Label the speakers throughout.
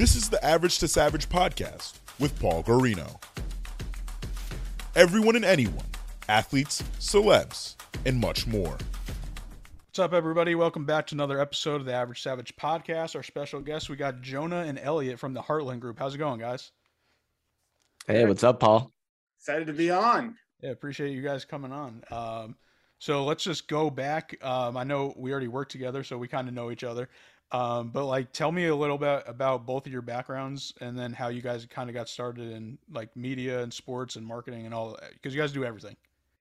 Speaker 1: This is the Average to Savage podcast with Paul Garino. Everyone and anyone, athletes, celebs, and much more.
Speaker 2: What's up, everybody? Welcome back to another episode of the Average Savage podcast. Our special guests, we got Jonah and Elliot from the Heartland Group. How's it going, guys?
Speaker 3: Hey, what's up, Paul?
Speaker 4: Excited to be on.
Speaker 2: Yeah, appreciate you guys coming on. Um, so let's just go back. Um, I know we already work together, so we kind of know each other. Um, but like, tell me a little bit about both of your backgrounds, and then how you guys kind of got started in like media and sports and marketing and all, that. because you guys do everything.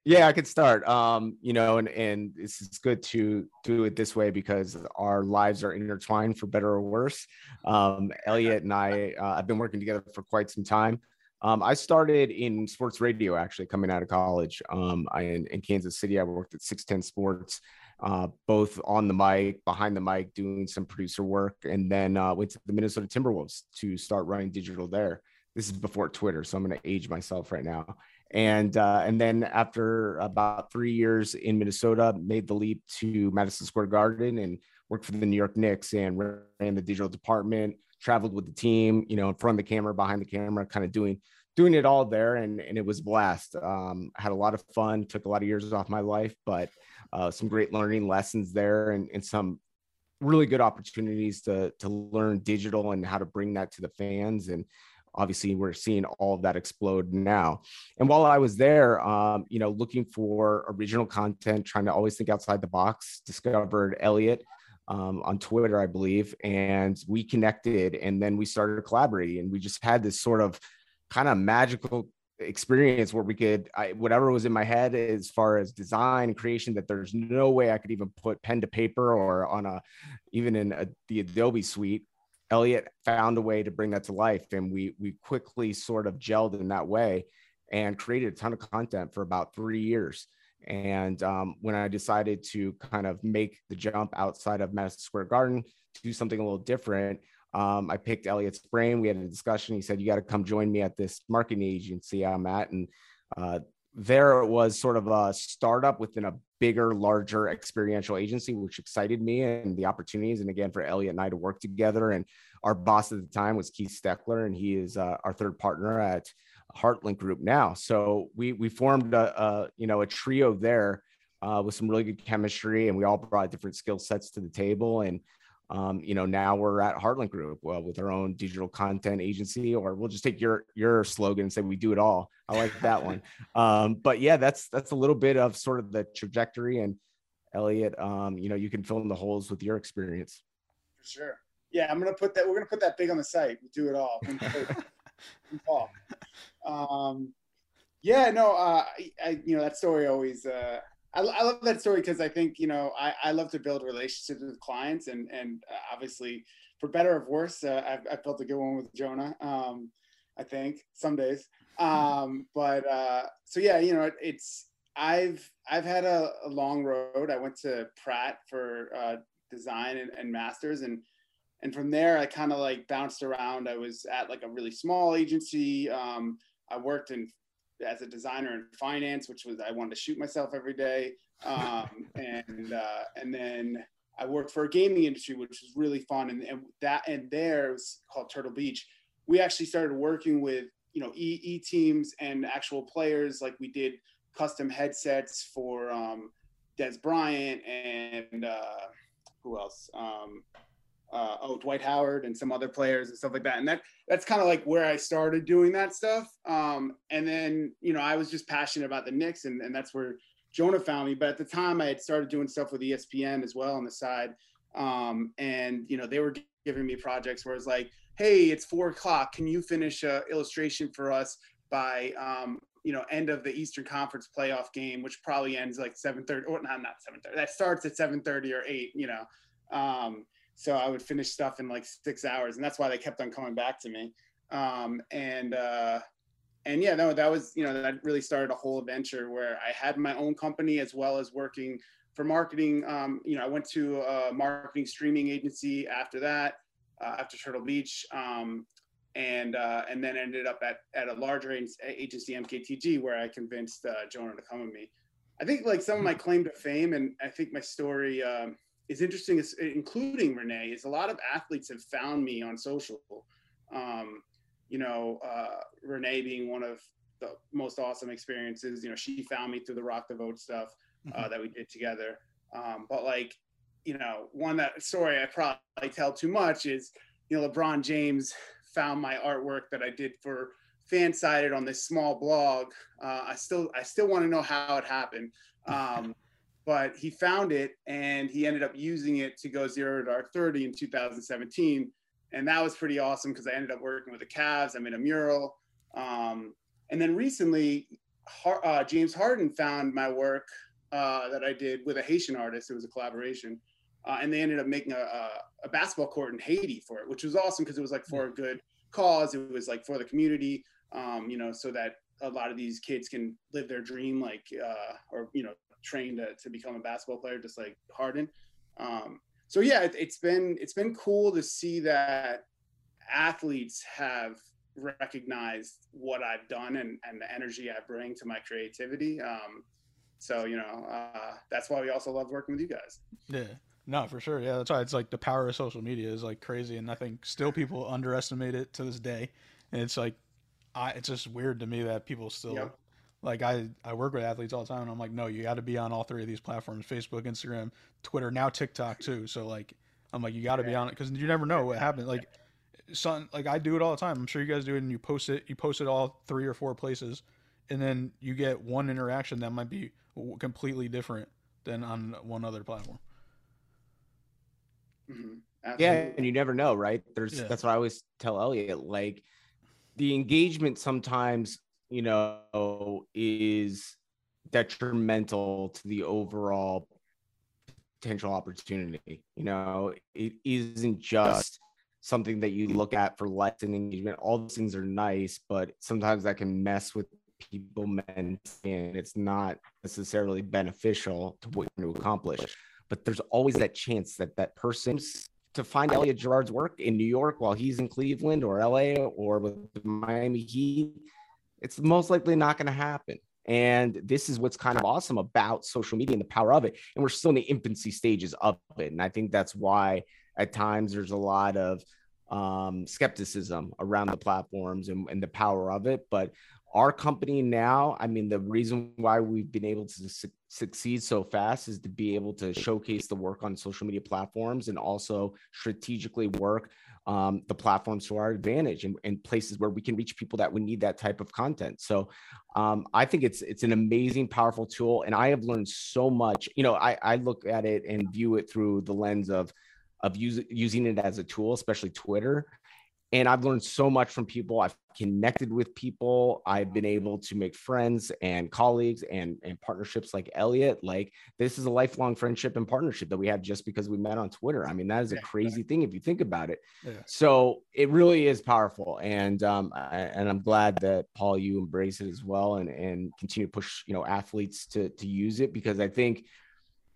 Speaker 3: Yeah, I could start. Um, you know, and and it's, it's good to do it this way because our lives are intertwined for better or worse. Um, Elliot and I, uh, I've been working together for quite some time. Um, I started in sports radio actually coming out of college. Um, I in, in Kansas City, I worked at 610 Sports uh, both on the mic, behind the mic, doing some producer work, and then uh, went to the Minnesota Timberwolves to start running digital there. This is before Twitter, so I'm going to age myself right now. And uh, and then after about three years in Minnesota, made the leap to Madison Square Garden and worked for the New York Knicks and ran the digital department. Traveled with the team, you know, in front of the camera, behind the camera, kind of doing doing it all there, and and it was a blast. Um, had a lot of fun. Took a lot of years off my life, but uh, some great learning lessons there and, and some really good opportunities to to learn digital and how to bring that to the fans and obviously we're seeing all of that explode now and while i was there um, you know looking for original content trying to always think outside the box discovered elliot um, on twitter i believe and we connected and then we started collaborating and we just had this sort of kind of magical experience where we could I, whatever was in my head as far as design and creation that there's no way i could even put pen to paper or on a even in a, the adobe suite elliot found a way to bring that to life. And we we quickly sort of gelled in that way and created a ton of content for about three years. And um, when i decided to kind of make the jump outside of madison square garden to do something a little different um, I picked Elliot's brain. We had a discussion. He said, "You got to come join me at this marketing agency I'm at." And uh, there it was sort of a startup within a bigger, larger experiential agency, which excited me and the opportunities. And again, for Elliot and I to work together. And our boss at the time was Keith Steckler, and he is uh, our third partner at Heartland Group now. So we we formed a, a you know a trio there. Uh, with some really good chemistry, and we all brought different skill sets to the table. And um, you know, now we're at Heartland Group well, with our own digital content agency, or we'll just take your your slogan and say we do it all. I like that one. Um, but yeah, that's that's a little bit of sort of the trajectory. And Elliot, um, you know, you can fill in the holes with your experience.
Speaker 4: For sure. Yeah, I'm gonna put that. We're gonna put that big on the site. We do it all. Paul. Um, yeah, no, uh, I, I, you know, that story always. Uh, I, I love that story because I think you know I, I love to build relationships with clients and and uh, obviously for better or worse uh, I've, I've built a good one with Jonah um, I think some days. Um, but uh, so yeah you know it, it's I've I've had a, a, long road. I went to Pratt for uh, design and, and masters and and from there I kind of like bounced around. I was at like a really small agency. Um, I worked in as a designer in finance, which was I wanted to shoot myself every day, um, and uh, and then I worked for a gaming industry, which was really fun, and, and that and there was called Turtle Beach. We actually started working with you know E, e teams and actual players, like we did custom headsets for um, Dez Bryant and uh, who else? Um, uh, oh Dwight Howard and some other players and stuff like that. And that that's kind of like where I started doing that stuff. Um, and then you know I was just passionate about the Knicks, and, and that's where Jonah found me. But at the time, I had started doing stuff with ESPN as well on the side. Um, and you know they were giving me projects where it's like, hey, it's four o'clock. Can you finish a illustration for us by um, you know end of the Eastern Conference playoff game, which probably ends like seven thirty or not not seven thirty. That starts at seven thirty or eight. You know. Um, so I would finish stuff in like six hours, and that's why they kept on coming back to me. Um, and uh, and yeah, no, that was you know that really started a whole adventure where I had my own company as well as working for marketing. Um, you know, I went to a marketing streaming agency after that, uh, after Turtle Beach, um, and uh, and then ended up at at a larger agency, MKTG, where I convinced uh, Jonah to come with me. I think like some of my claim to fame, and I think my story. Um, is interesting, is, including Renee, is a lot of athletes have found me on social Um, you know, uh, Renee being one of the most awesome experiences. You know, she found me through the Rock the Vote stuff uh,
Speaker 2: Mhm.
Speaker 4: that we did together. Um, but like, you know, one that story I probably tell too much is, you know, LeBron James found my artwork that I did for Fansided on this small blog. Uh, I still, I still want to know how it happened. Um, but he found it and he ended up using it to go zero to dark 30 in 2017 and that was pretty awesome because i ended up working with the Cavs. I made a mural. Um, and then recently Har- uh, james harden found my work uh, that i did with a haitian artist. It was a collaboration. Uh, and they ended up making a, a, a basketball court in haiti for it which was awesome because it was like for a good cause. It was like for the community um, you know so that a lot of these kids can live their dream like uh, or you know train to, to become a basketball player just like harden um, so yeah it, it's been it's been cool to see that athletes have recognized what i've done and, and the energy i bring to my creativity um, so you know uh, that's why we also love working with you guys
Speaker 2: Yeah. No, for sure. Yeah, that's why it's like the power of social media is like crazy, and I think still people underestimate it to this day. And it's like, I it's just weird to me that people still
Speaker 4: Yep.
Speaker 2: Like I I work with athletes all the time, and I'm like, no, you got to be on all three of these platforms: Facebook, Instagram, Twitter, now TikTok too. So like, I'm like, you got to be on it because you never know what happens. Like, son, like I do it all the time. I'm sure you guys do it, and you post it. You post it all three or four places, and then you get one interaction that might be completely different than on one other platform.
Speaker 4: Mhm.
Speaker 3: yeah and you never know right there's
Speaker 2: Yeah.
Speaker 3: that's what i always tell elliot like the engagement sometimes you know is detrimental to the overall potential opportunity. You know it isn't just something that you look at for and engagement. All those things are nice but sometimes that can mess with people mentally and it's not necessarily beneficial to what you're trying to accomplish. But there's always that chance that that person to find Elliot Gerard's work in New York while he's in Cleveland or LA or with the Miami Heat, it's most likely not going to happen. And this is what's kind of awesome about social media and the power of it. And we're still in the infancy stages of it. And I think that's why at times there's a lot of um, skepticism around the platforms and, and the power of it. But our company now, I mean, the reason why we've been able to su- succeed so fast is to be able to showcase the work on social media platforms and also strategically work um, the platforms to our advantage and, and places where we can reach people that would need that type of content. So um, I think it's it's an amazing, powerful tool, and I have learned so much. You know, I, I look at it and view it through the lens of of use, using it as a tool, especially Twitter and I've learned so much from people. I've connected with people. I've been able to make friends and colleagues and, and partnerships like Elliot. Like this is a lifelong friendship and partnership that we have just because we met on Twitter. I mean, that is a crazy thing if you think about it.
Speaker 2: Yeah.
Speaker 3: So it really is powerful, and um, I, and I'm glad that Paul you embrace it as well, and and continue to push you know athletes to to use it because I think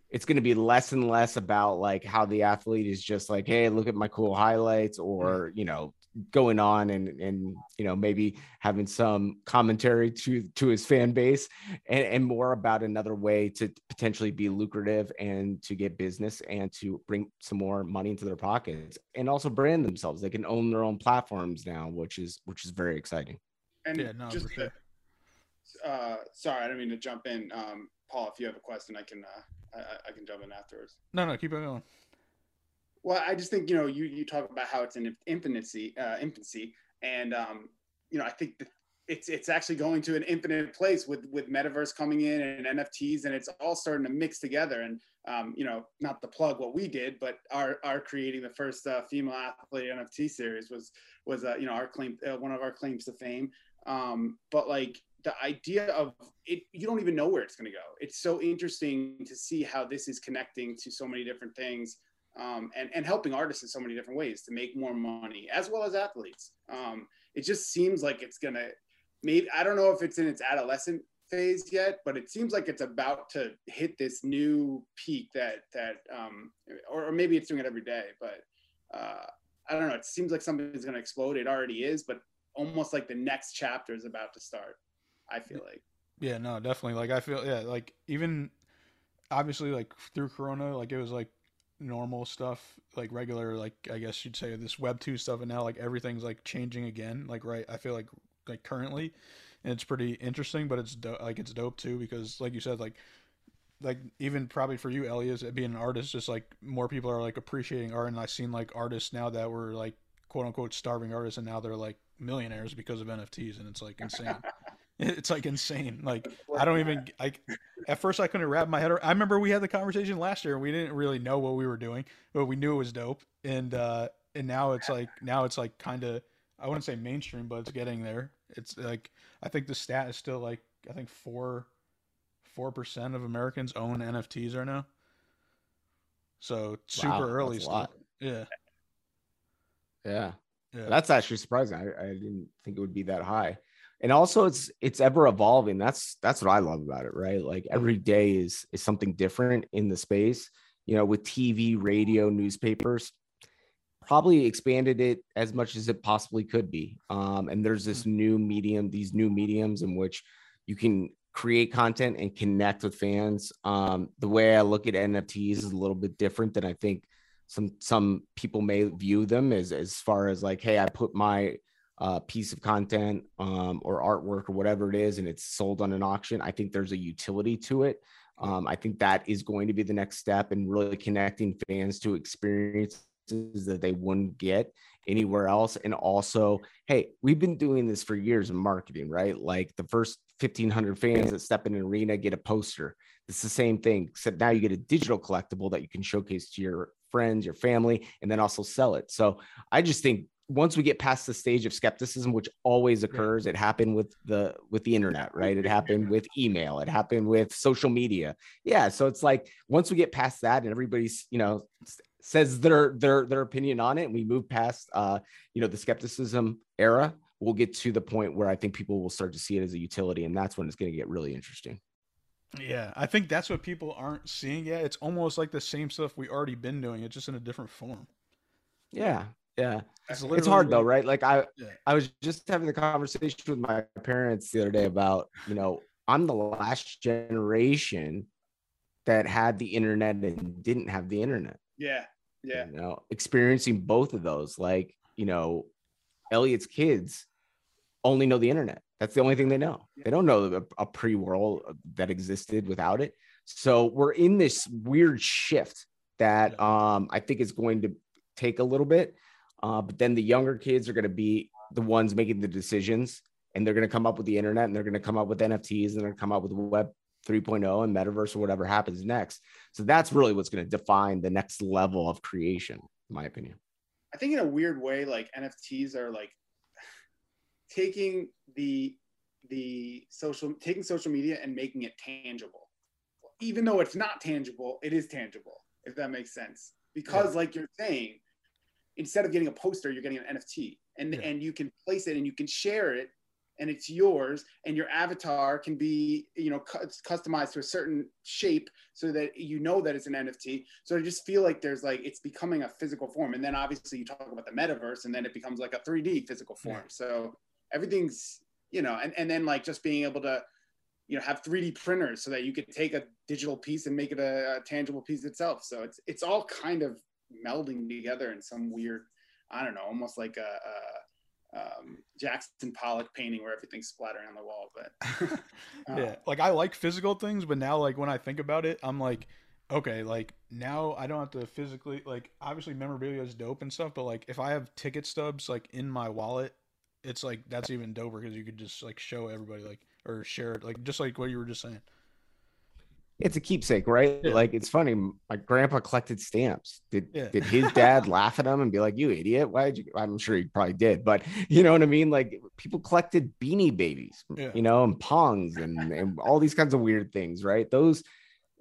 Speaker 3: it's going to be less and less about like how the athlete is just like hey look at my cool highlights or you know going on and and you know maybe having some commentary to to his fan base and, and more about another way to potentially be lucrative and to get business and to bring some more money into their pockets and also brand themselves they can own their own platforms now which is which is very exciting
Speaker 4: and
Speaker 2: Yeah, no,
Speaker 4: just
Speaker 2: for sure.
Speaker 4: to- uh, sorry i don't mean to jump in um, paul if you have a question i can uh, I, I can jump in afterwards
Speaker 2: No, no, keep it going.
Speaker 4: Well, I just think you know you you talk about how it's in infancy, uh, infancy, and um, you know I think it's it's actually going to an infinite place with with metaverse coming in and NFTs, and it's all starting to mix together. And um, you know, not the plug what we did, but our our creating the first uh, female athlete NFT series was was uh, you know our claim uh, one of our claims to fame. Um, but like the idea of it, you don't even know where it's going to go. It's so interesting to see how this is connecting to so many different things um, and, and helping artists in so many different ways to make more money as well as athletes. Um, it just seems like it's to maybe, I don't know if it's in its adolescent phase yet, but it seems like it's about to hit this new peak that, that, um, or, or maybe it's doing it every day, but uh, I don't know. It seems like something is to explode. It already is, but almost like the next chapter is about to start. I feel like.
Speaker 2: Yeah, no, definitely. Like I feel yeah, like even obviously like through Corona, like it was like normal stuff, like regular, like I guess you'd say this Web two stuff, and now like everything's like changing again. Like right, I feel like like currently, and it's pretty interesting, but it's do- like it's dope too because like you said, like like even probably for you, Elias, uh, being an artist, just like more people are like appreciating art, and I've seen like artists now that were like quote unquote starving artists, and now they're like millionaires because of NFTs, and it's like insane. it's like insane. Like I don't even like at first I couldn't wrap my head. around I remember we had the conversation last year and we didn't really know what we were doing, but we knew it was dope. And uh and now it's like now it's like kind of I wouldn't say mainstream, but it's getting there. It's like I think the stat is still like I think four four percent of Americans own NFTs right now. So super
Speaker 3: Wow,
Speaker 2: early still. Yeah.
Speaker 3: Yeah.
Speaker 2: Yeah.
Speaker 3: That's actually surprising. I, I didn't think it would be that high. And also it's it's ever evolving. That's that's what I love about it, right? Like every day is is something different in the space. You know, with TV, radio, newspapers, probably expanded it as much as it possibly could be. Um, and there's this new medium, these new mediums in which you can create content and connect with fans. Um, the way I look at NFTs is a little bit different than I think some some people may view them as as far as like, hey, I put my uh, piece of content um, or artwork or whatever it is, and it's sold on an auction. I think there's a utility to it. Um, I think that is going to be the next step in really connecting fans to experiences that they wouldn't get anywhere else. And also, hey, we've been doing this for years in marketing, right? Like the first 1500 fans that step in an arena get a poster. It's the same thing, except now you get a digital collectible that you can showcase to your friends, your family, and then also sell it. So I just think once we get past the stage of skepticism which always occurs it happened with the with the internet right? It happened with email. It happened with social media. Yeah so it's like once we get past that and everybody's you know says their their their opinion on it and we move past uh you know the skepticism era we'll get to the point where i think people will start to see it as a utility and that's when it's going to get really interesting.
Speaker 2: Yeah, I think that's what people aren't seeing yet. It's almost like the same stuff we already been doing. It's just in a different form.
Speaker 3: yeah yeah.
Speaker 2: It's,
Speaker 3: hard though right? Like i
Speaker 2: Yeah.
Speaker 3: i was just having the conversation with my parents the other day about you know i'm the last generation that had the internet and didn't have the internet.
Speaker 4: Yeah. Yeah.
Speaker 3: you know experiencing both of those like you know elliot's kids only know the internet. That's the only thing they know. They don't know a, a pre-world that existed without it. So we're in this weird shift that um i think is going to take a little bit uh, but then the younger kids are going to be the ones making the decisions and they're going to come up with the internet and they're going to come up with nfts and they're going to come up with web 3.0 and metaverse or whatever happens next so that's really what's going to define the next level of creation in my opinion
Speaker 4: I think in a weird way, like NFTs are like taking the the social taking social media and making it tangible. Even though it's not tangible, it is tangible, if that makes sense. Because like you're saying, instead of getting a poster, you're getting an NFT. And
Speaker 2: Yeah.
Speaker 4: and you can place it and you can share it and it's yours and your avatar can be you know cu- customized to a certain shape so that you know that it's an nft so i just feel like there's like it's becoming a physical form and then obviously you talk about the metaverse and then it becomes like a 3d physical form
Speaker 2: Yeah.
Speaker 4: so everything's you know and, and then like just being able to you know have 3d printers so that you could take a digital piece and make it a, a tangible piece itself so it's it's all kind of melding together in some weird i don't know almost like a, a um, Jackson Pollock painting where everything's splattering on the wall. But uh,
Speaker 2: yeah, like I like physical things, but now like when I think about it, I'm like, okay, like now I don't have to physically like obviously memorabilia is dope and stuff, but like if I have ticket stubs like in my wallet, it's like that's even doper because you could just like show everybody like or share it like just like what you were just saying.
Speaker 3: It's a keepsake right?
Speaker 2: Yeah.
Speaker 3: like it's funny my grandpa collected stamps. Did
Speaker 2: Yeah.
Speaker 3: did his dad laugh at him and be like you idiot why did you i'm sure he probably did but you know what i mean? Like people collected beanie babies
Speaker 2: Yeah.
Speaker 3: you know and pongs and, and all these kinds of weird things right? Those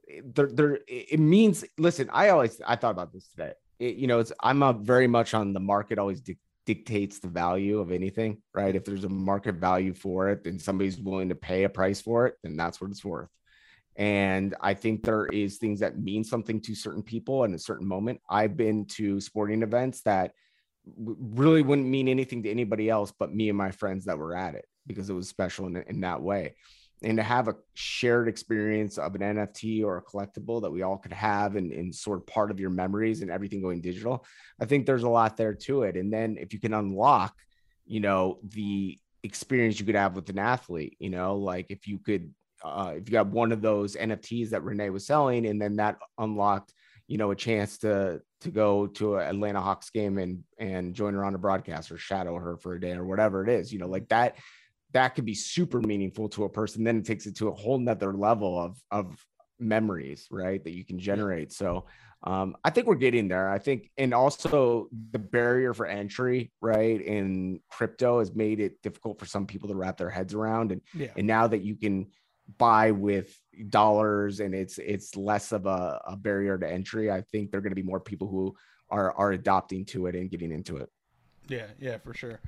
Speaker 3: eh, they're, they're it means listen i always i thought about this today. It, you know it's i'm a very much on the market always dic- dictates the value of anything right? If there's a market value for it then somebody's willing to pay a price for it then that's what it's worth and i think there is things that mean something to certain people in a certain moment i've been to sporting events that really wouldn't mean anything to anybody else but me and my friends that were at it because it was special in, in that way and to have a shared experience of an NFT or a collectible that we all could have and, and sort of part of your memories and everything going digital, I think there's a lot there to it. And then if you can unlock, you know, the experience you could have with an athlete, you know, like if you could, uh, if you got one of those NFTs that Renee was selling, and then that unlocked, you know, a chance to to go to an Atlanta Hawks game and and join her on a broadcast or shadow her for a day or whatever it is, you know, like that that could be super meaningful to a person. Then it takes it to a whole nother level of of memories, right? That you can generate. So um, I think we're getting there. I think, and also the barrier for entry, right, in crypto has made it difficult for some people to wrap their heads around. And
Speaker 2: Yeah.
Speaker 3: and now that you can buy with dollars and it's it's less of a, a barrier to entry, I think there are going to be more people who are are adopting to it and getting into it.
Speaker 2: Yeah, yeah, for sure.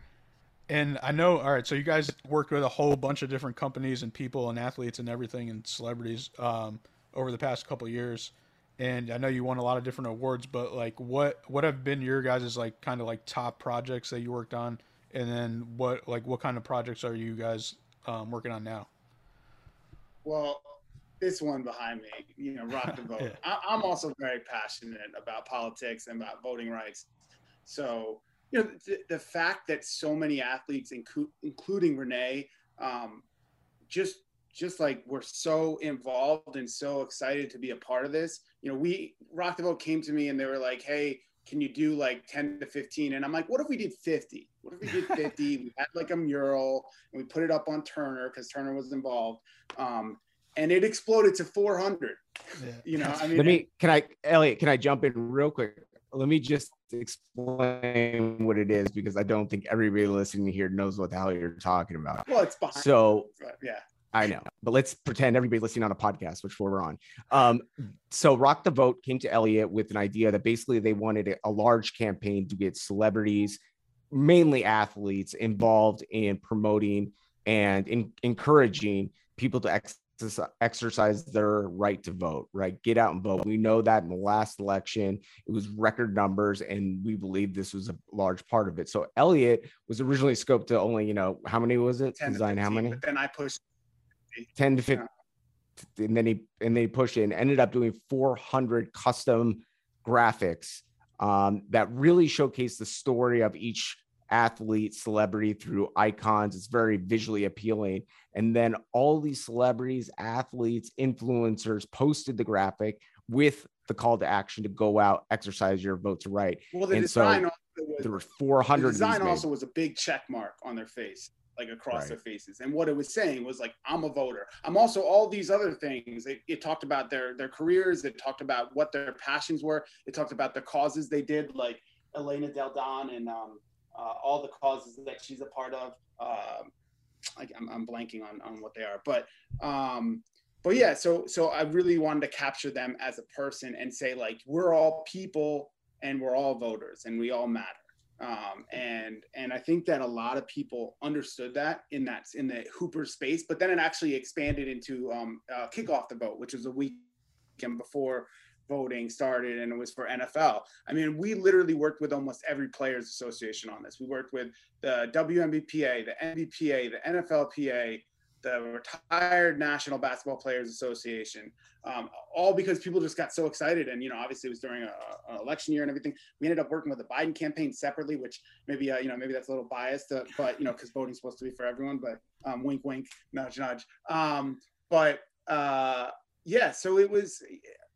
Speaker 2: And I know, all right, so you guys work with a whole bunch of different companies and people and athletes and everything and celebrities um, over the past couple years. And I know you won a lot of different awards, but like, what what have been your guys' like kind of like top projects that you worked on? And then what like what kind of projects are you guys um, working on now?
Speaker 4: Well, this one behind me, you know, rock the vote.
Speaker 2: Yeah.
Speaker 4: I, I'm also very passionate about politics and about voting rights. So, you know, the, the fact that so many athletes, inclu- including Renee, um, just just like we're so involved and so excited to be a part of this. You know, we Rock the Vote came to me and they were like, "Hey, can you do like 10 to 15?" And I'm like, "What if we did 50? What if we did 50? we had like a mural and we put it up on Turner because Turner was involved." Um, and it exploded to 400.
Speaker 2: Yeah.
Speaker 4: You know, I mean,
Speaker 3: Let me can I Elliot, can I jump in real quick? Let me just explain what it is because I don't think everybody listening here knows what the hell you're talking about.
Speaker 4: well, it's behind.
Speaker 3: So
Speaker 4: but yeah,
Speaker 3: I know, but let's pretend everybody listening on a podcast, which we're on. Um, so Rock the Vote came to Elliot with an idea that basically they wanted a- a large campaign to get celebrities, mainly athletes, involved in promoting and in, encouraging people to ex- exercise their right to vote, right? Get out and vote. We know that in the last election, it was record numbers, and we believe this was a large part of it. So Elliot was originally scoped to only, you know, how many was it?
Speaker 4: 10 to
Speaker 3: Design how many?
Speaker 4: But then I pushed
Speaker 3: 10 to 15 and then he and then he pushed it and ended up doing 400 custom graphics um, that really showcase the story of each athlete celebrity through icons it's very visually appealing and then all these celebrities athletes influencers posted the graphic with the call to action to go out exercise your vote to right
Speaker 4: Well, the
Speaker 3: And
Speaker 4: design also was,
Speaker 3: there were 400 of these
Speaker 4: design also was a big check mark on their face, like across
Speaker 3: Right.
Speaker 4: their faces. And what it was saying was like, I'm a voter. I'm also all these other things. It, it talked about their their careers. It talked about what their passions were. It talked about the causes they did, like Elena Delle Donne and um, uh, all the causes that she's a part of. Um, I'm, I'm blanking on, on what they are, but um, but yeah. So so I really wanted to capture them as a person and say like we're all people and we're all voters and we all matter um, and and I think that a lot of people understood that in that in the Hooper space, but then it actually expanded into um, uh, kick off the vote, which was a weekend before voting started, and it was for NFL. I mean, we literally worked with almost every players association on this. We worked with the WNBPA, the NBPA, the NFLPA, the Retired National Basketball Players Association, um, all because people just got so excited. And you know, obviously, it was during a- an election year and everything. We ended up working with the Biden campaign separately, which maybe uh, you know maybe that's a little biased, uh, but you know, because voting's supposed to be for everyone. But um, wink, wink, nudge, nudge. Um, but uh, yeah, so it was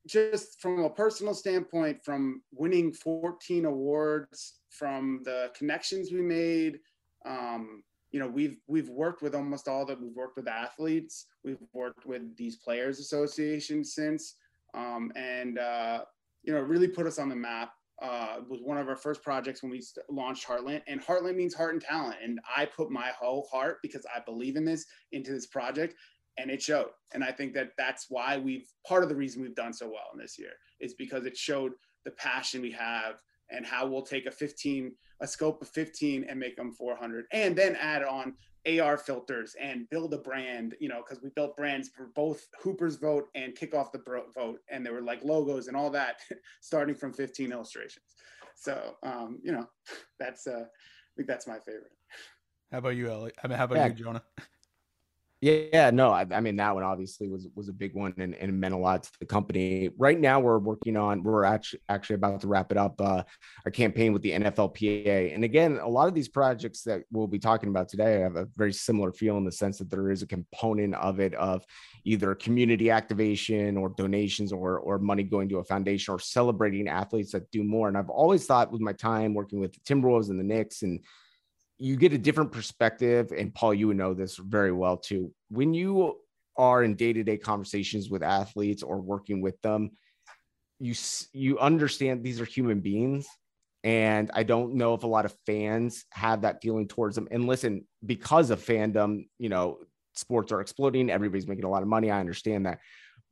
Speaker 4: just from a personal standpoint, from winning 14 awards, from the connections we made. Um, you know, we've we've worked with almost all that. We've worked with athletes. We've worked with these players associations since, um, and uh, you know, really put us on the map. Uh, was one of our first projects when we st- launched Heartland, and Heartland means heart and talent. And I put my whole heart because I believe in this into this project, and it showed. And I think that that's why we've part of the reason we've done so well in this year is because it showed the passion we have and how we'll take a 15 a scope of 15 and make them 400 and then add on AR filters and build a brand, you know, because we built brands for both Hooper's vote and kick off the bro- vote. And there were like logos and all that starting from 15 illustrations. So, um, you know, that's, uh, I think that's my favorite.
Speaker 2: How about you, Ellie? I mean, how about
Speaker 3: Yeah.
Speaker 2: you, Jonah?
Speaker 3: Yeah, no, I, I, mean that one obviously was was a big one and, and meant a lot to the company. Right now, we're working on we're actually actually about to wrap it up uh, a campaign with the NFLPA. And again, a lot of these projects that we'll be talking about today have a very similar feel in the sense that there is a component of it of either community activation or donations or or money going to a foundation or celebrating athletes that do more. And I've always thought with my time working with the Timberwolves and the Knicks and you get a different perspective. And Paul, you would know this very well too. When you are in day-to-day conversations with athletes or working with them, you you understand these are human beings and I don't know if a lot of fans have that feeling towards them. And listen, because of fandom, you know, sports are exploding, everybody's making a lot of money. I understand that.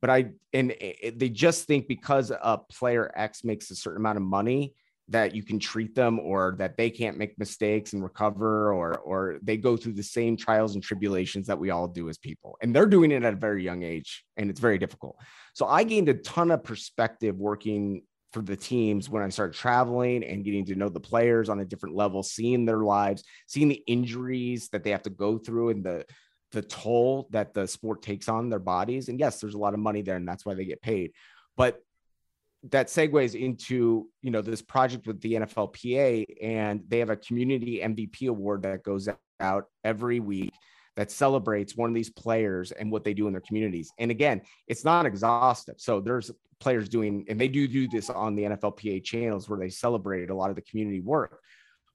Speaker 3: But I and it, they just think because a player X makes a certain amount of money, that you can treat them or that they can't make mistakes and recover or or they go through the same trials and tribulations that we all do as people. And they're doing it at a very young age and it's very difficult. So i gained a ton of perspective working for the teams when i started traveling and getting to know the players on a different level seeing their lives seeing the injuries that they have to go through and the the toll that the sport takes on their bodies. And yes there's a lot of money there and that's why they get paid. But that segues into you know this project with the NFLPA, and they have a community MVP award that goes out every week that celebrates one of these players and what they do in their communities. And again, it's not exhaustive. So there's players doing, and they do do this on the NFLPA channels where they celebrate a lot of the community work.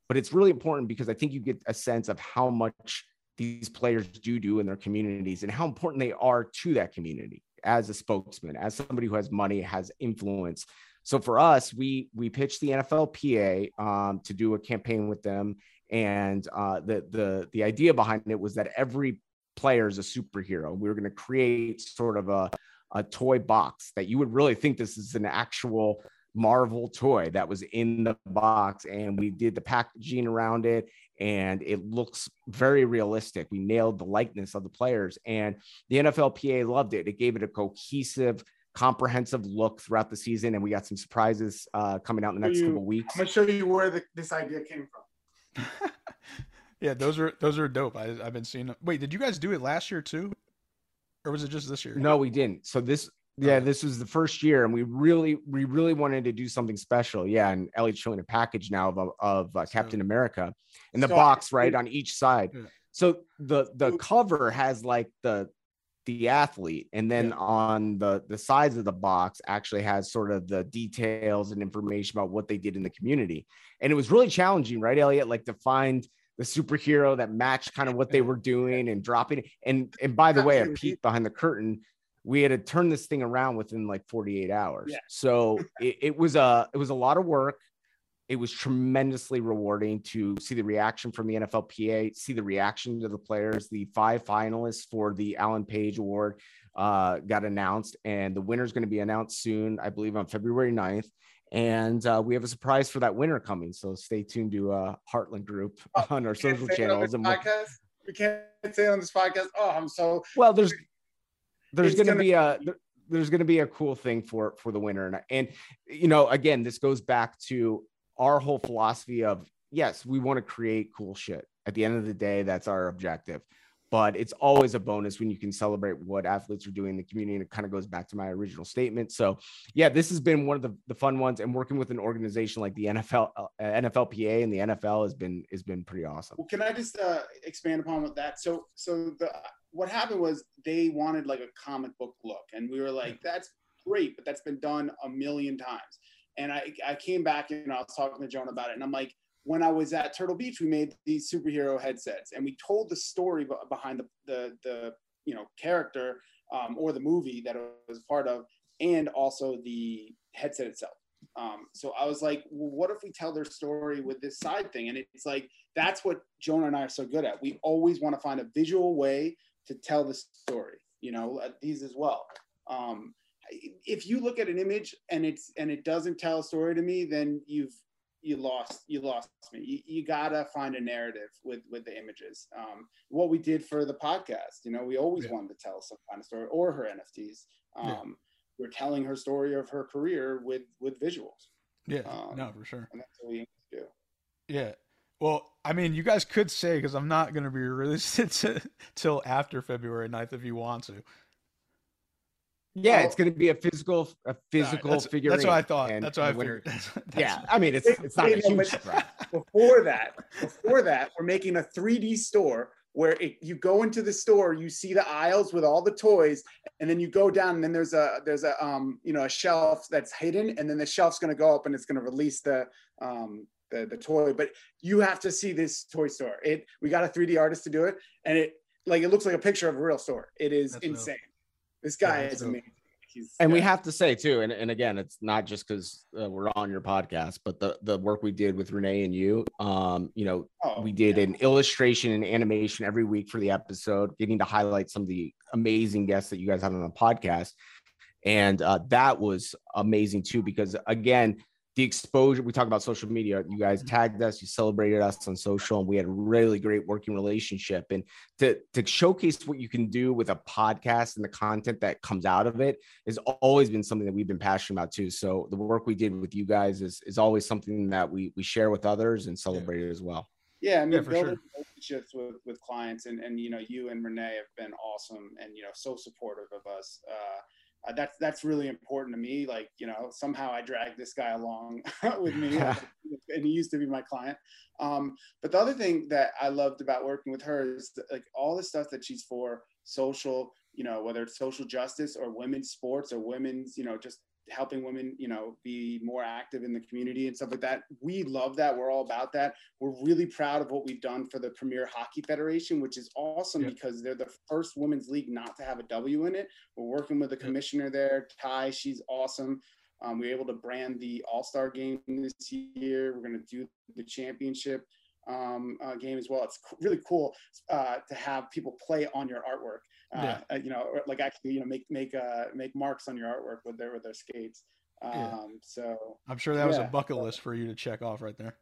Speaker 3: But it's really important because I think you get a sense of how much these players do do in their communities and how important they are to that community as a spokesman, as somebody who has money, has influence. So for us, we we pitched the NFLPA um, to do a campaign with them, and uh, the the the idea behind it was that every player is a superhero. We were going to create sort of a a toy box that you would really think this is an actual Marvel toy that was in the box, and we did the packaging around it, and it looks very realistic. We nailed the likeness of the players, and the NFLPA loved it. It gave it a cohesive, comprehensive look throughout the season, and we got some surprises uh, coming out in the next
Speaker 4: you,
Speaker 3: couple weeks.
Speaker 4: I'm gonna show you where the, this idea came from.
Speaker 2: yeah, those are those are dope. I, I've been seeing. Them. Wait, did you guys do it last year too, or was it just this year?
Speaker 3: No, we didn't. So this yeah, this was the first year, and we really, we really wanted to do something special. Yeah, and Elliott's showing a package now of of uh, Captain so, America in the so box, right on each side. Yeah. So the the cover has like the the athlete, and then yeah. on the the sides of the box actually has sort of the details and information about what they did in the community. And it was really challenging, right, Elliot? Like to find the superhero that matched kind of what they were doing and dropping. And and by the way, a peek behind the curtain we had to turn this thing around within like 48 hours. Yeah. So it, it, was a it was a lot of work. It was tremendously rewarding to see the reaction from the NFLPA, see the reaction to the players. The five finalists for the Alan Page Award uh, got announced, and the winner is going to be announced soon, I believe on February 9th. And uh, we have a surprise for that winner coming. So stay tuned to uh, Heartland Group oh, on our social channels.
Speaker 4: And podcast? we can't say on this podcast. Oh, I'm so
Speaker 3: well. There's there's going to be a there's going to be a cool thing for for the winner and and you know again this goes back to our whole philosophy of yes we want to create cool shit at the end of the day that's our objective but it's always a bonus when you can celebrate what athletes are doing in the community. And it kind of goes back to my original statement. So, yeah, this has been one of the, the fun ones. And working with an organization like the NFL, uh, NFLPA and the NFL has been has been pretty awesome.
Speaker 4: Well, can I just uh, expand upon with that? So, so the what happened was they wanted like a comic book look, and we were like, that's great, but that's been done a million times. And I, I came back and I was talking to Joan about it, and I'm like, when I was at Turtle Beach, we made these superhero headsets, and we told the story behind the the, the you know character um, or the movie that it was part of, and also the headset itself. Um, so I was like, well, what if we tell their story with this side thing? And it's like that's what Jonah and I are so good at. We always want to find a visual way to tell the story. You know, uh, these as well. Um, if you look at an image and it's and it doesn't tell a story to me, then you've you lost you lost me you, you gotta find a narrative with with the images um, what we did for the podcast you know we always yeah. wanted to tell some kind of story or her nfts um, yeah. we're telling her story of her career with with visuals
Speaker 2: yeah um, no for sure
Speaker 4: and that's what we do
Speaker 2: yeah well I mean, you guys could say because I'm not going to be released till after February 9th if you want to.
Speaker 3: Yeah,
Speaker 4: Oh.
Speaker 3: it's going to be a physical, a physical
Speaker 2: that's,
Speaker 3: figure.
Speaker 2: That's what I thought. That's what I figured. That's-
Speaker 3: Yeah, I mean, it's it's not a huge
Speaker 4: but-
Speaker 3: threat.
Speaker 4: before that, before that, we're making a 3D store where it, you go into the store, you see the aisles with all the toys, and then you go down, and then there's a there's a um you know a shelf that's hidden, and then the shelf's going to go up and it's going to release the um the the toy. But you have to see this toy store. It we got a 3D artist to do it, and it like it looks like a picture of a real store. It is
Speaker 2: That's dope.
Speaker 4: insane. This guy
Speaker 2: that's
Speaker 4: is
Speaker 2: dope.
Speaker 4: amazing. He's,
Speaker 3: And we have to say too, and, and again, it's not just because uh, we're on your podcast, but the the work we did with Renee and you, um, you know,
Speaker 4: Oh,
Speaker 3: we did
Speaker 4: yeah.
Speaker 3: an illustration and animation every week for the episode, getting to highlight some of the amazing guests that you guys had on the podcast. And uh, that was amazing too, because again, the exposure we talk about social media, you guys tagged us, you celebrated us on social, and we had a really great working relationship. And to, to showcase what you can do with a podcast and the content that comes out of it has always been something that we've been passionate about too. So the work we did with you guys is, is always something that we, we share with others and celebrate it as well.
Speaker 4: Yeah, I mean,
Speaker 2: Yeah, for
Speaker 4: building
Speaker 2: sure.
Speaker 4: relationships with with clients, and and you know, you and Renee have been awesome, and you know, so supportive of us. Uh, uh, that's that's really important to me. Like, you know, somehow I dragged this guy along with me, and he used to be my client. Um, but the other thing that I loved about working with her is that, like all the stuff that she's for social, you know, whether it's social justice or women's sports or women's, you know, just helping women, you know, be more active in the community and stuff like that. We love that. We're all about that. We're really proud of what we've done for the Premier Hockey Federation, which is awesome
Speaker 2: Yep.
Speaker 4: because they're the first women's league not to have a W in it. We're working with the
Speaker 2: Yep.
Speaker 4: commissioner there, Ty. She's awesome. Um, we were able to brand the All Star game this year. We're going to do the championship um, uh, game as well. It's really cool uh, to have people play on your artwork. Uh,
Speaker 2: Yeah.
Speaker 4: uh, you know, or like actually, you know, make make uh, make marks on your artwork with their with their skates. Um,
Speaker 2: Yeah.
Speaker 4: So,
Speaker 2: I'm sure that was a bucket list for you to check off right there.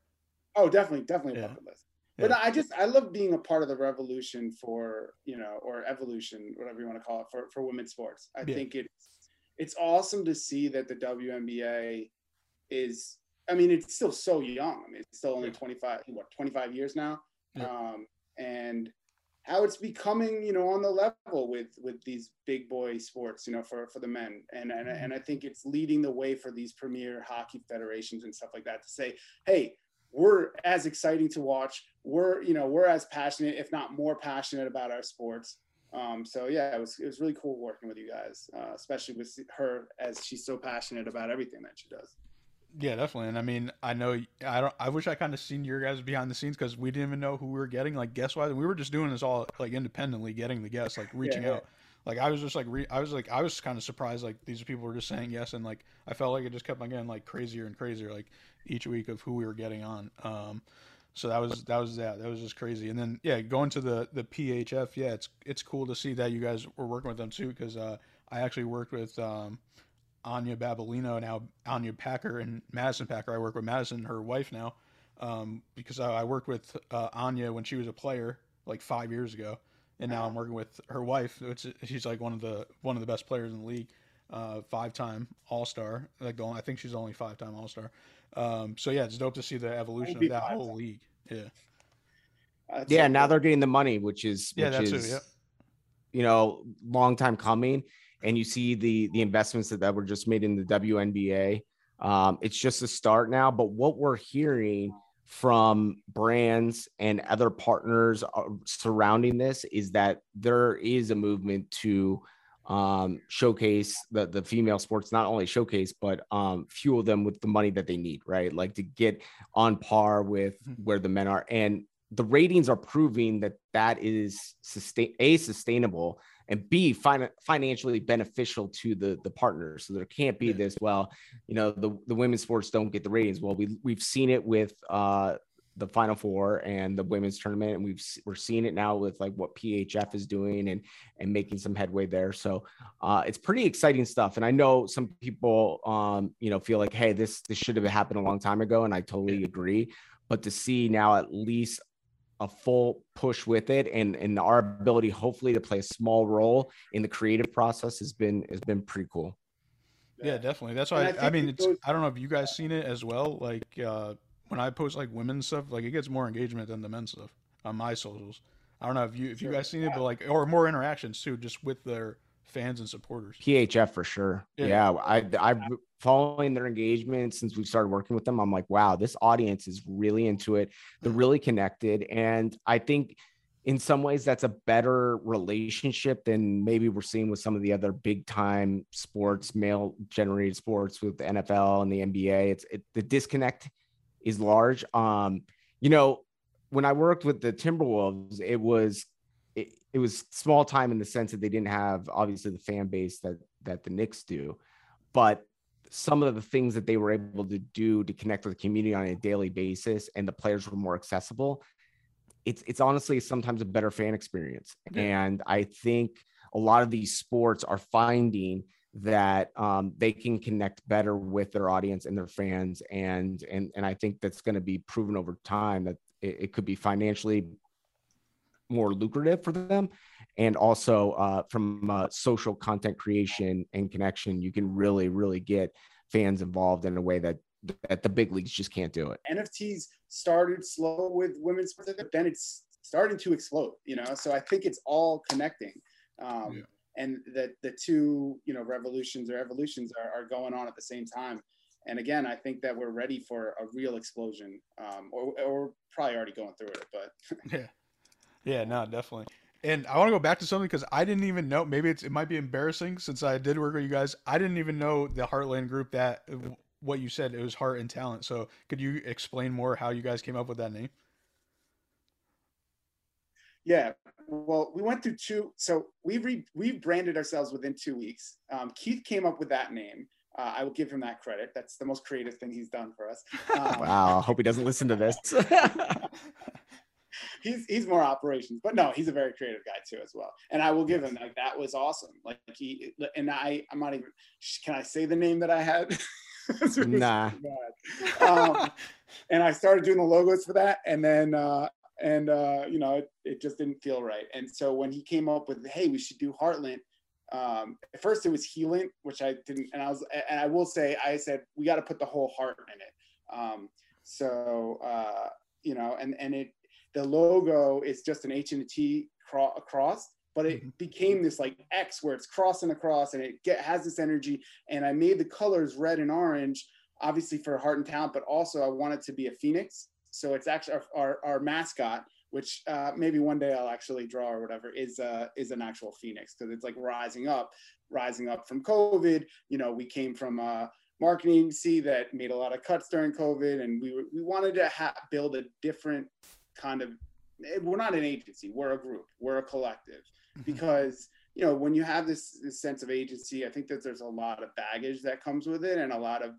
Speaker 4: oh, definitely, definitely a
Speaker 2: Yeah.
Speaker 4: bucket list. But
Speaker 2: Yeah.
Speaker 4: I just I love being a part of the revolution for you know or evolution whatever you want to call it for for women's sports. I
Speaker 2: Yeah.
Speaker 4: think it's it's awesome to see that the WNBA is I mean it's still so young. I mean it's still only 25 what 25 years now.
Speaker 2: Yeah.
Speaker 4: Um and how it's becoming you know on the level with with these big boy sports you know for for the men and and,
Speaker 2: Mm-hmm.
Speaker 4: and I think it's leading the way for these premier hockey federations and stuff like that to say hey we're as exciting to watch. We're, you know, we're as passionate, if not more passionate about our sports. Um, so yeah, it was, it was really cool working with you guys, uh, especially with her as she's so passionate about everything that she does.
Speaker 2: Yeah, definitely. And I mean, I know I don't. I wish I kind of seen your guys behind the scenes because we didn't even know who we were getting, like guest wise. We were just doing this all like independently, getting the guests, like reaching
Speaker 4: yeah.
Speaker 2: out. Like I was just like, re- I was like, I was kind of surprised. Like these people were just saying yes, and like I felt like it just kept on getting like crazier and crazier, like each week of who we were getting on. Um, so that was that was that. That was just crazy. And then yeah, going to the the PHF, yeah, it's it's cool to see that you guys were working with them too because uh, I actually worked with. Um, Anya Battaglino, now Anya Packer and Madison Packer. I work with Madison, her wife now, um, because I, I worked with uh, Anya when she was a player like five years ago, and now I'm working with her wife, which she's like one of the one of the best players in the league, uh, five time All Star. Like the only, I think she's only five time All Star. Um, so yeah, it's dope to see the evolution of that
Speaker 4: five-time.
Speaker 2: whole league. Yeah,
Speaker 4: Uh,
Speaker 3: Yeah,
Speaker 4: so
Speaker 3: now
Speaker 4: cool.
Speaker 3: they're getting the money, which is
Speaker 2: Yeah,
Speaker 3: which
Speaker 2: that's it,
Speaker 3: is
Speaker 2: yep.
Speaker 3: you know long time coming. And you see the the investments that, that were just made in the WNBA. Um, it's just a start now. But what we're hearing from brands and other partners uh, surrounding this is that there is a movement to um, showcase the the female sports, not only showcase but um, fuel them with the money that they need, right? Like to get on par with
Speaker 2: Mhm.
Speaker 3: where the men are, and the ratings are proving that that is sustain a sustainable and b fin- financially beneficial to the the partners. So there can't be this. Well, you know the the women's sports don't get the ratings. Well, we we've seen it with uh the final four and the women's tournament and we've we're seeing it now with like what phf is doing and and making some headway there so uh it's pretty exciting stuff and i know some people um you know feel like hey this this should have happened a long time ago and i totally agree but to see now at least a full push with it and and our ability hopefully to play a small role in the creative process has been has been pretty cool
Speaker 2: yeah, definitely. That's why
Speaker 4: I
Speaker 2: I, I mean, it's
Speaker 4: goes-
Speaker 2: I don't know if you guys seen it as well. Like uh, when I post like women's stuff, like it gets more engagement than the men's stuff on my socials. I don't know if you if you guys seen it, but like or more interactions too, just with their fans and supporters.
Speaker 3: PHF for sure.
Speaker 2: Yeah.
Speaker 3: Yeah, I I've following their engagement since we started working with them. I'm like, wow, this audience is really into it. They're really connected, and I think in some ways that's a better relationship than maybe we're seeing with some of the other big time sports, male generated sports with the NFL and the NBA. It's it, the disconnect is large. Um, you know, when I worked with the Timberwolves, it was it, it was small time in the sense that they didn't have obviously the fan base that that the Knicks do, but some of the things that they were able to do to connect with the community on a daily basis and the players were more accessible it's it's honestly sometimes a better fan experience
Speaker 2: Yeah.
Speaker 3: and i think a lot of these sports are finding that um, they can connect better with their audience and their fans and and and i think that's going to be proven over time that it, it could be financially more lucrative for them and also uh, from uh, social content creation and connection you can really really get fans involved in a way that that the big leagues just can't do it
Speaker 4: NFTs started slow with women's sports, but then it's starting to explode. You know, so I think it's all connecting, um,
Speaker 2: Yeah.
Speaker 4: and that the two you know revolutions or evolutions are, are going on at the same time. And again, I think that we're ready for a real explosion, um, or, or probably already going through it. But
Speaker 2: Yeah. Yeah, no, definitely. And I want to go back to something because I didn't even know. Maybe it's it might be embarrassing since I did work with you guys. I didn't even know the Heartlent group that what you said it was Heart and Talent. So could you explain more how you guys came up with that name?
Speaker 4: Yeah, well, we went through two. So we re, we branded ourselves within two weeks. Um, Keith came up with that name. Uh, I will give him that credit. That's the most creative thing he's done for us. Um,
Speaker 3: wow i hope he doesn't listen to this
Speaker 4: he's he's more operations, but no, he's a very creative guy too as well. And I will give him like that was awesome. Like he and I I'm not even. Can I say the name that I had?
Speaker 3: Nah.
Speaker 4: Um, and I started doing the logos for that, and then uh, and uh, you know it, it just didn't feel right. And so when he came up with, hey, we should do Heartlent. Um, at first it was Healing, which I didn't, and I was, and I will say, I said we got to put the whole heart in it. Um, so uh, you know, and and it the logo is just an H and a T cro- across, but it
Speaker 2: Mhm.
Speaker 4: became this like X where it's crossing across and it get has this energy. And I made the colors red and orange, obviously for Heart and Talent, but also I want it to be a phoenix. So it's actually our, our, our mascot, which uh, maybe one day I'll actually draw or whatever, is uh, is an actual phoenix because it's like rising up, rising up from COVID. You know, we came from a marketing agency that made a lot of cuts during COVID, and we were, we wanted to ha- build a different kind of. eh, We're not an agency. We're a group. We're a collective because you know when you have this, this sense of agency i think that there's a lot of baggage that comes with it and a lot of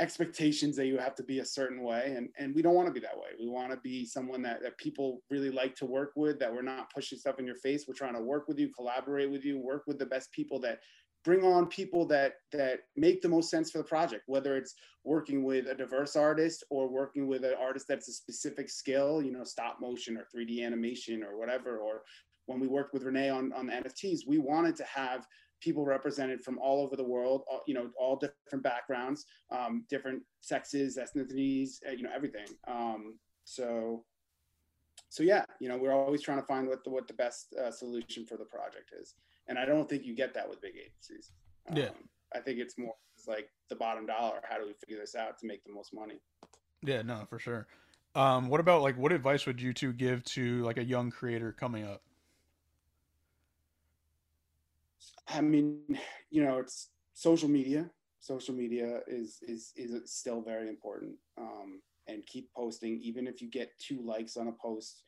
Speaker 4: expectations that you have to be a certain way and, and we don't want to be that way we want to be someone that, that people really like to work with that we're not pushing stuff in your face we're trying to work with you collaborate with you work with the best people that bring on people that that make the most sense for the project whether it's working with a diverse artist or working with an artist that's a specific skill you know stop motion or 3d animation or whatever or when we worked with renee on, on the nfts we wanted to have people represented from all over the world all, you know all different backgrounds um, different sexes ethnicities uh, you know everything. Um, so so yeah you know we're always trying to find what the what the best uh, solution for the project is and i don't think you get that with big agencies
Speaker 2: Yeah.
Speaker 4: Um, i think it's more like the bottom dollar how do we figure this out to make the most money
Speaker 2: Yeah, no, for sure. Um, what about like what advice would you two give to like a young creator coming up?
Speaker 4: I mean, you know, it's social media. Social media is is is still very important. Um, and keep posting, even if you get two likes on a post.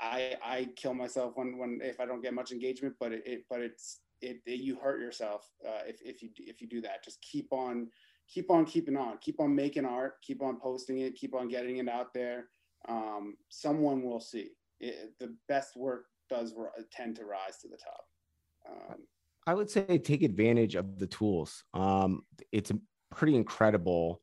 Speaker 4: I I kill myself when when if I don't get much engagement, but it, it but it's it, it you hurt yourself uh, if if you if you do that. Just keep on keep on keeping on, keep on making art, keep on posting it, keep on getting it out there. Um, someone will see. It, the best work does tend to rise to the top. Um,
Speaker 3: I would say take advantage of the tools. Um, it's pretty incredible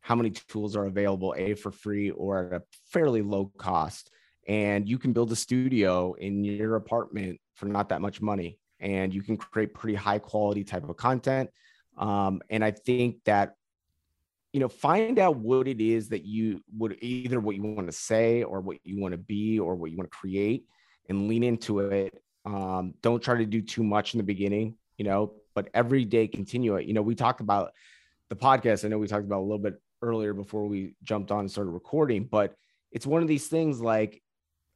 Speaker 3: how many tools are available, a for free or at a fairly low cost. And you can build a studio in your apartment for not that much money, and you can create pretty high quality type of content. Um, and I think that you know, find out what it is that you would either what you want to say or what you want to be or what you want to create and lean into it. Um, don't try to do too much in the beginning, you know, but every day continue it. You know, we talked about the podcast. I know we talked about a little bit earlier before we jumped on and started recording, but it's one of these things like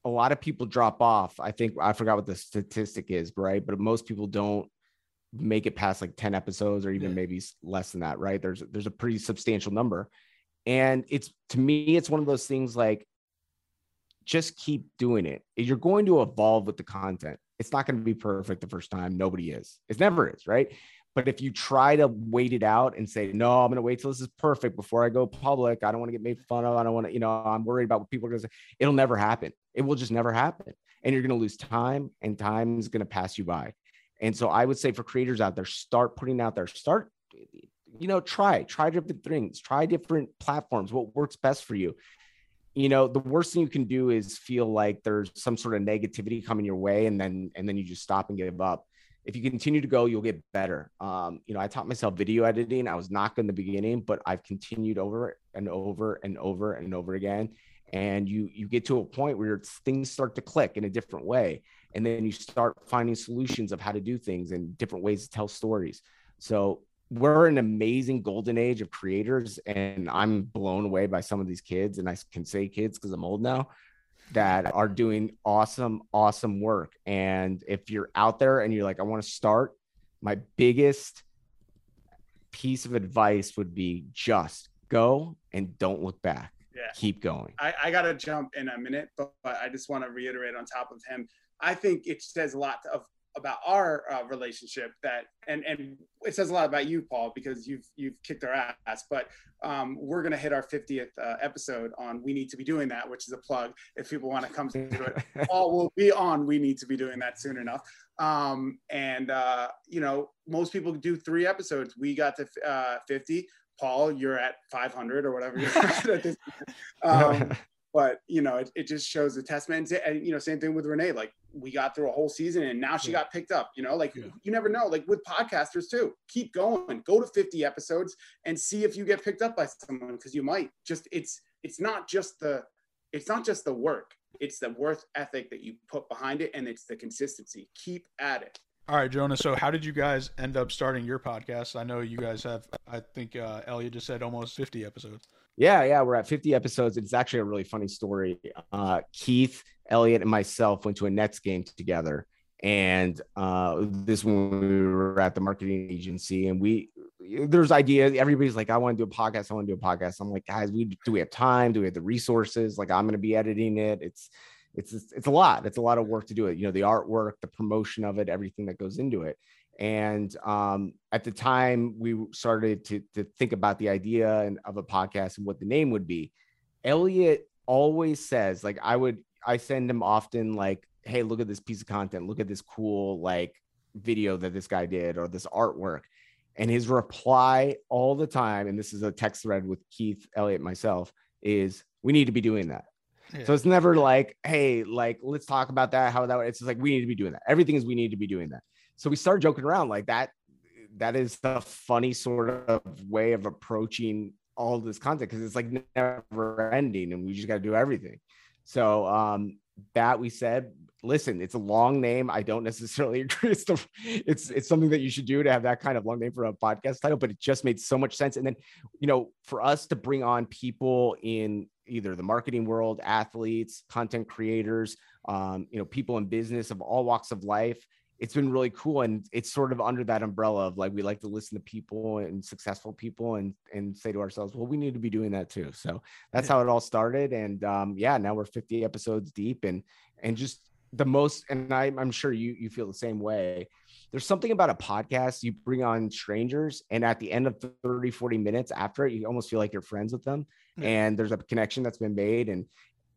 Speaker 3: a lot of people drop off. I think I forgot what the statistic is, right? But most people don't make it past like 10 episodes or even yeah. maybe less than that, right? There's there's a pretty substantial number. And it's to me, it's one of those things like just keep doing it. You're going to evolve with the content. It's not going to be perfect the first time. Nobody is. It never is, right? But if you try to wait it out and say, no, I'm going to wait till this is perfect before I go public, I don't want to get made fun of. I don't want to, you know, I'm worried about what people are going to say. It'll never happen. It will just never happen. And you're going to lose time and time is going to pass you by. And so I would say for creators out there, start putting out there, start, you know, try, try different things, try different platforms, what works best for you. You know, the worst thing you can do is feel like there's some sort of negativity coming your way and then and then you just stop and give up. If you continue to go, you'll get better. Um, you know, I taught myself video editing. I was not good in the beginning, but I've continued over and over and over and over again. And you you get to a point where things start to click in a different way. And then you start finding solutions of how to do things and different ways to tell stories. So we're an amazing golden age of creators and i'm blown away by some of these kids and i can say kids because i'm old now that are doing awesome awesome work. And if you're out there and you're like i want to start my biggest piece of advice would be just go and don't look back yeah. keep going.
Speaker 4: I, I got to jump in a minute but, but i just want to reiterate on top of him I think it says a lot of about our uh, relationship that and and it says a lot about you paul because you've you've kicked our ass but um, we're going to hit our 50th uh, episode on we need to be doing that which is a plug if people want to come to it. Paul will be on we need to be doing that soon enough. Um, and uh, you know most people do three episodes. We got to uh, 50 paul you're at 500 or whatever you're at this um, but you know it, it just shows the testament and you know same thing with renee. Like we got through a whole season and now she yeah. got picked up you know? Like yeah. you never know. Like with podcasters too keep going. Go to 50 episodes and see if you get picked up by someone because you might. Just it's it's not just the it's not just the work. It's the worth ethic that you put behind it and it's the consistency. Keep at it
Speaker 2: all right, Jonah. So, how did you guys end up starting your podcast? I know you guys have, I think uh, Elliot just said almost 50 episodes.
Speaker 3: Yeah, yeah, we're at 50 episodes. It's actually a really funny story. Uh, Keith, Elliot, and myself went to a Nets game together, and uh, this when we were at the marketing agency, and we there's ideas. Everybody's like, I want to do a podcast. I want to do a podcast. I'm like, guys, we do we have time? Do we have the resources? Like, I'm going to be editing it. It's it's it's a lot. It's a lot of work to do it. You know, the artwork, the promotion of it, everything that goes into it. And um, at the time, we started to, to think about the idea and, of a podcast and what the name would be. Elliot always says, like, I would, I send him often, like, hey, look at this piece of content, look at this cool, like, video that this guy did or this artwork. And his reply all the time, and this is a text thread with Keith, Elliot, myself, is we need to be doing that. So it's never like, hey, like, let's talk about that, how that, it's just like, we need to be doing that. Everything is we need to be doing that. So we started joking around like that that is the funny sort of way of approaching all this content because it's like never ending and we just got to do everything. So um that we said listen it's a long name. I don't necessarily agree. It's, the, it's it's something that you should do to have that kind of long name for a podcast title but it just made so much sense. And then you know for us to bring on people in either the marketing world athletes content creators um, you know people in business of all walks of life. It's been really cool and it's sort of under that umbrella of like we like to listen to people and successful people and and say to ourselves well we need to be doing that too. So that's how it all started and um, yeah now we're 50 episodes deep and and just the most and I, i'm sure you you feel the same way there's something about a podcast you bring on strangers and at the end of 30 40 minutes after it you almost feel like you're friends with them yeah. and there's a connection that's been made and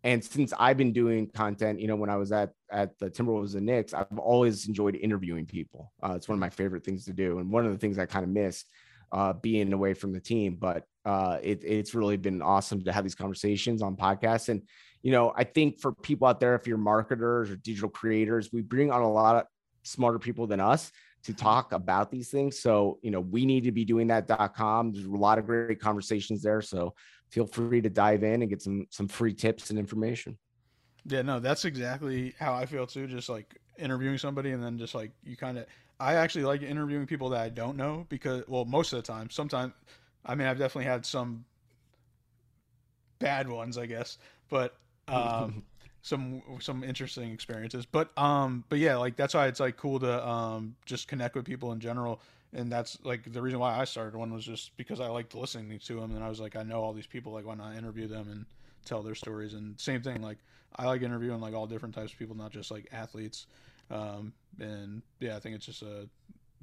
Speaker 3: and since I've been doing content, you know, when I was at at the Timberwolves and Knicks, I've always enjoyed interviewing people. Uh, it's one of my favorite things to do, and one of the things I kind of missed uh, being away from the team. But uh, it, it's really been awesome to have these conversations on podcasts. And you know, I think for people out there, if you're marketers or digital creators, we bring on a lot of smarter people than us to talk about these things. So, you know, we need to be doing that.com. There's a lot of great conversations there. So feel free to dive in and get some some free tips and information.
Speaker 2: Yeah, no, that's exactly how I feel too. Just like interviewing somebody and then just like you kind of I actually like interviewing people that I don't know because well, most of the time, sometimes I mean, I've definitely had some bad ones, I guess, but um some some interesting experiences. But um but yeah, like that's why it's like cool to um just connect with people in general. And that's like the reason why I started one was just because I liked listening to them and I was like I know all these people like why not interview them and tell their stories. And same thing like I like interviewing like all different types of people not just like athletes. Um and yeah I think it's just a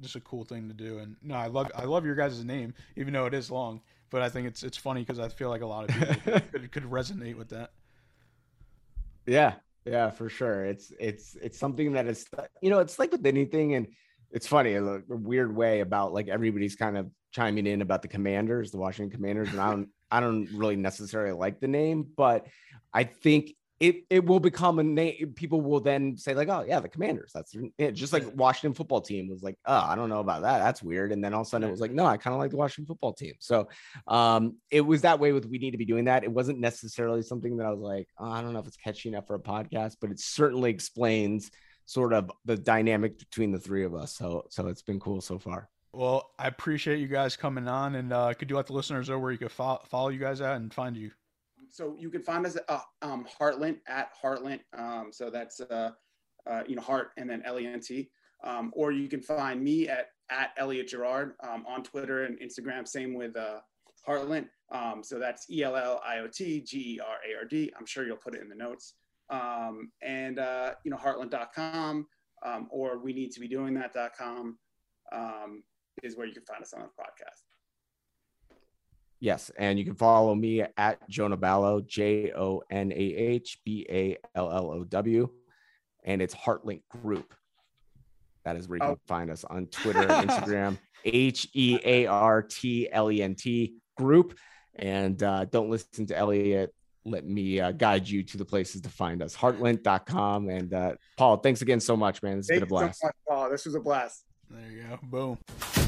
Speaker 2: just a cool thing to do. And no I love I love your guys' name even though it is long. But I think it's it's funny because I feel like a lot of people could, could resonate with that
Speaker 3: yeah yeah for sure. It's it's it's something that is you know it's like with anything and it's funny a, a weird way about like everybody's kind of chiming in about the commanders the washington commanders and i don't i don't really necessarily like the name but i think it it will become a name. People will then say like, oh yeah, the Commanders. That's it. Just like Washington football team was like, oh, I don't know about that. That's weird. And then all of a sudden it was like, no, I kind of like the Washington football team. So um, it was that way with we need to be doing that. It wasn't necessarily something that I was like, oh, I don't know if it's catchy enough for a podcast, but it certainly explains sort of the dynamic between the three of us. So so it's been cool so far.
Speaker 2: Well, I appreciate you guys coming on, and uh, could you let the listeners know where you could fo- follow you guys at and find you?
Speaker 4: So you can find us at uh, um, Heartlent at Heartlent. Um, so that's uh, uh, you know Heart and then L E N T. Um, or you can find me at at Elliot Gerard um, on Twitter and Instagram. Same with uh, Heartlent. Um, so that's E L L I O T G E R A R D. I'm sure you'll put it in the notes. Um, and uh, you know Heartlent.com or we need to be doing that.com is where you can find us on the podcast.
Speaker 3: Yes, and you can follow me at Jonah Ballow, J O N A H B A L L O W, and it's Heartlent Group. That is where you oh. can find us on Twitter and Instagram, H E A R T L E N T Group. And uh, don't listen to Elliot. Let me uh, guide you to the places to find us. Heartlent.com. And uh, Paul, thanks again so much, man. This has been a blast.
Speaker 4: So much, Paul. This was a blast.
Speaker 2: There you go. Boom.